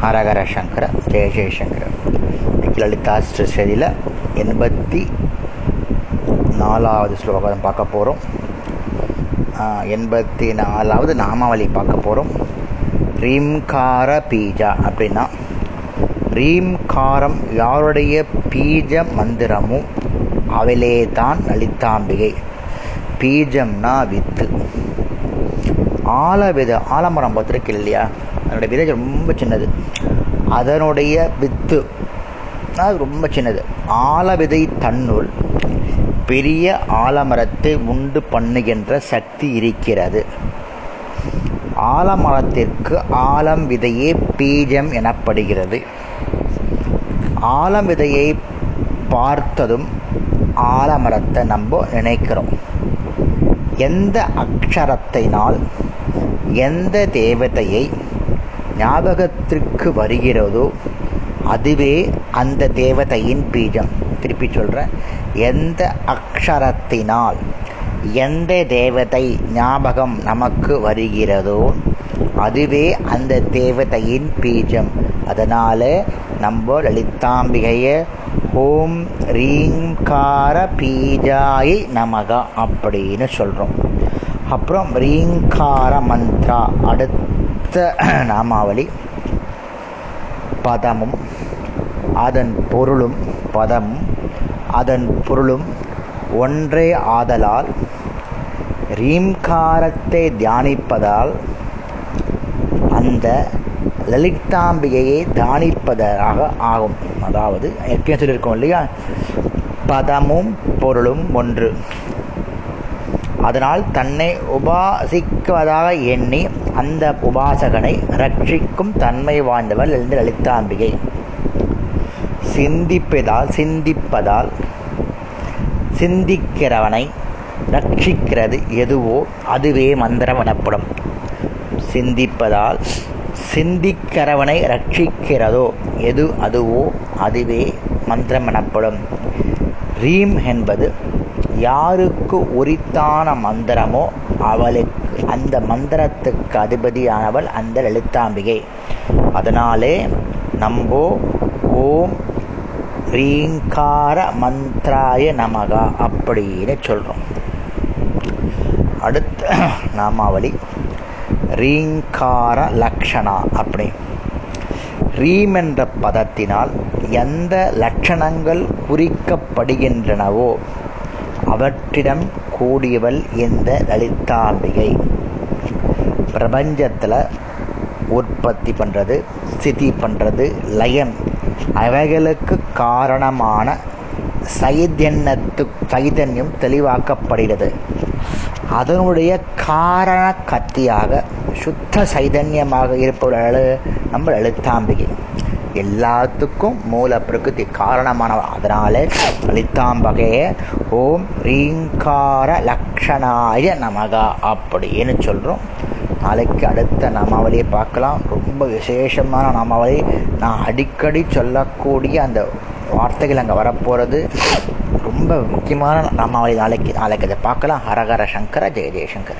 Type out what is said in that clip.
ஹரஹர சங்கர ஜெய ஜெயசங்கர லலிதா ஸ்ரீயில் எண்பத்தி நாலாவது ஸ்லோகம் பார்க்க போகிறோம் எண்பத்தி நாலாவது நாமாவளி பார்க்க போகிறோம் ரீம்கார பீஜா அப்படின்னா ரீம்காரம் யாருடைய பீஜ மந்திரமும் அவளே தான் லலிதாம்பிகை. பீஜம்னா வித்து. ஆல வித ஆலமரம் பார்த்துருக்கு இல்லையா? அதனுடைய விதை ரொம்ப சின்னது. அதனுடைய வித்து. அது ரொம்ப சின்னது. ஆல விதை தன்னுள் பெரிய ஆலமரத்தை உண்டு பண்ணுகின்ற சக்தி இருக்கிறது. ஆலமரத்திற்கு ஆலம் விதையே பீஜம் எனப்படுகிறது. ஆலம் விதையை பார்த்ததும் ஆலமரத்தை நம்ம நினைக்கிறோம். எந்த அக்ஷரத்தினால் எந்த தேவதையை ஞாபகத்திற்கு வருகிறதோ அதுவே அந்த தேவதையின் பீஜம் திருப்பி சொல்கிறேன் எந்த அக்ஷரத்தினால் எந்த தேவதை ஞாபகம் நமக்கு வருகிறதோ அதுவே அந்த தேவதையின் பீஜம் அதனால் நம்ம லலிதாம்பிகைய ஓம் ரீங்கார பீஜாயை நமகா அப்படின்னு சொல்கிறோம் அப்புறம் ரீங்கார மந்த்ரா. அடுத்த நாமாவளி. பதமும் அதன் பொருளும் பதமும் அதன் பொருளும் ஒன்றே ஆதலால் ரீம்காரத்தை தியானிப்பதால் அந்த லலிதாம்பிகையை தியானிப்பதாக ஆகும். அதாவது ஏற்கனவே சொல்லியிருக்கோம் இல்லையா? பதமும் பொருளும் ஒன்று. அதனால் தன்னை உபாசிக்குவதாக எண்ணி அந்த உபாசகனை ரட்சிக்கும் தன்மை வாய்ந்தவள் எழுந்த லலிதாம்பிகை. சிந்திப்பதால் சிந்திப்பதால் சிந்திக்கிறவனை ரட்சிக்கிறது எதுவோ அதுவே மந்திரம் எனப்படும். சிந்திப்பதால் சிந்திக்கிறவனை ரட்சிக்கிறதோ எது அதுவோ அதுவே மந்திரம் எனப்படும். ரீம் என்பது யாருக்கு உரித்தான மந்திரமோ அவளுக்கு அந்த மந்திரத்துக்கு அதிபதியானவள் அந்த லலிதாம்பிகை. அதனாலே நம்போ ஓம் ரீங்கார மந்த்ராய நமகா அப்படின்னு சொல்கிறோம் அடுத்த நாமாவளி ரீங்கார லக்ஷணா அப்படி. ரீம் என்ற பதத்தினால் எந்த லட்சணங்கள் குறிக்கப்படுகின்றனவோ அவற்றிடம் கூடியவள் இந்த லலிதாம்பிகை. பிரபஞ்சத்தில் உற்பத்தி பண்ணுறது ஸ்திதி பண்ணுறது லயம் அவைகளுக்கு காரணமான சைதன்யத்து சைதன்யம் தெளிவாக்கப்படுகிறது. அதனுடைய காரண கத்தியாக சுத்த சைதன்யமாக இருப்பவர்கள் நம்ம லலிதாம்பிகை. எல்லாத்துக்கும் மூல பிரகிருதி காரணமானவர் அதனால லலிதாம்பகைய ஓம் ரீங்கார லக்ஷணாய நமகா அப்படின்னு சொல்கிறோம் நாளைக்கு அடுத்த நாமாவளியை பார்க்கலாம். ரொம்ப விசேஷமான நாமாவளி. நான் அடிக்கடி சொல்லக்கூடிய அந்த வார்த்தைகள் அங்கே வரப்போகிறது ரொம்ப முக்கியமான நாமாவளி நாளைக்கு நாளைக்கு அதை பார்க்கலாம். ஹரஹர சங்கர ஜெய ஜெயசங்கர்.